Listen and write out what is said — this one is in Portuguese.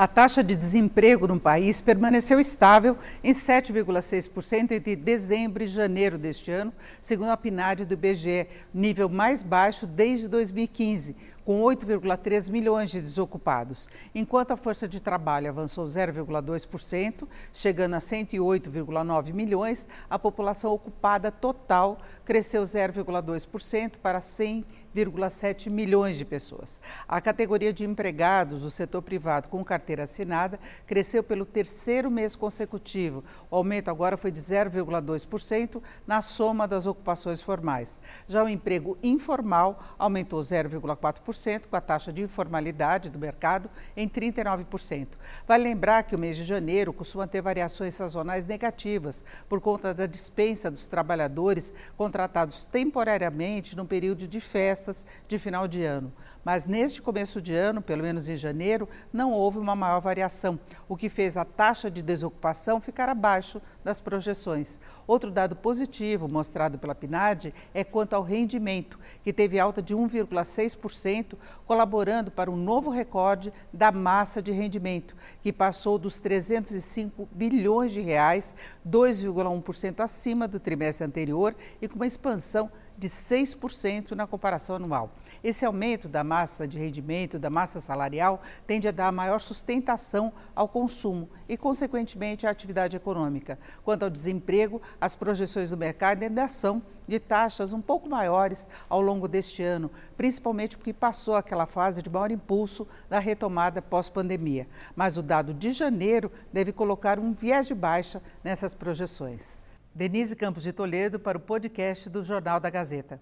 A taxa de desemprego no país permaneceu estável em 7,6% entre dezembro e janeiro deste ano, segundo a PNAD do IBGE, nível mais baixo desde 2015, com 8,3 milhões de desocupados, enquanto a força de trabalho avançou 0,2%, chegando a 108,9 milhões, a população ocupada total cresceu 0,2% para 100,7 milhões de pessoas. A categoria de empregados do setor privado com carteira assinada cresceu pelo terceiro mês consecutivo. O aumento agora foi de 0,2% na soma das ocupações formais. Já o emprego informal aumentou 0,4% com a taxa de informalidade do mercado em 39%. Vale lembrar que o mês de janeiro costuma ter variações sazonais negativas por conta da dispensa dos trabalhadores contratados temporariamente no período de festas de final de ano. Mas neste começo de ano, pelo menos em janeiro, não houve uma maior variação, o que fez a taxa de desocupação ficar abaixo das projeções. Outro dado positivo mostrado pela PNAD é quanto ao rendimento, que teve alta de 1,6%, colaborando para um novo recorde da massa de rendimento, que passou dos 305 bilhões de reais, 2,1% acima do trimestre anterior e com uma expansão de 6% na comparação anual. Esse aumento da massa de rendimento, da massa salarial, tende a dar maior sustentação ao consumo e, consequentemente, à atividade econômica. Quanto ao desemprego, as projeções do mercado ainda são de taxas um pouco maiores ao longo deste ano, principalmente porque passou aquela fase de maior impulso da retomada pós-pandemia. Mas o dado de janeiro deve colocar um viés de baixa nessas projeções. Denise Campos de Toledo para o podcast do Jornal da Gazeta.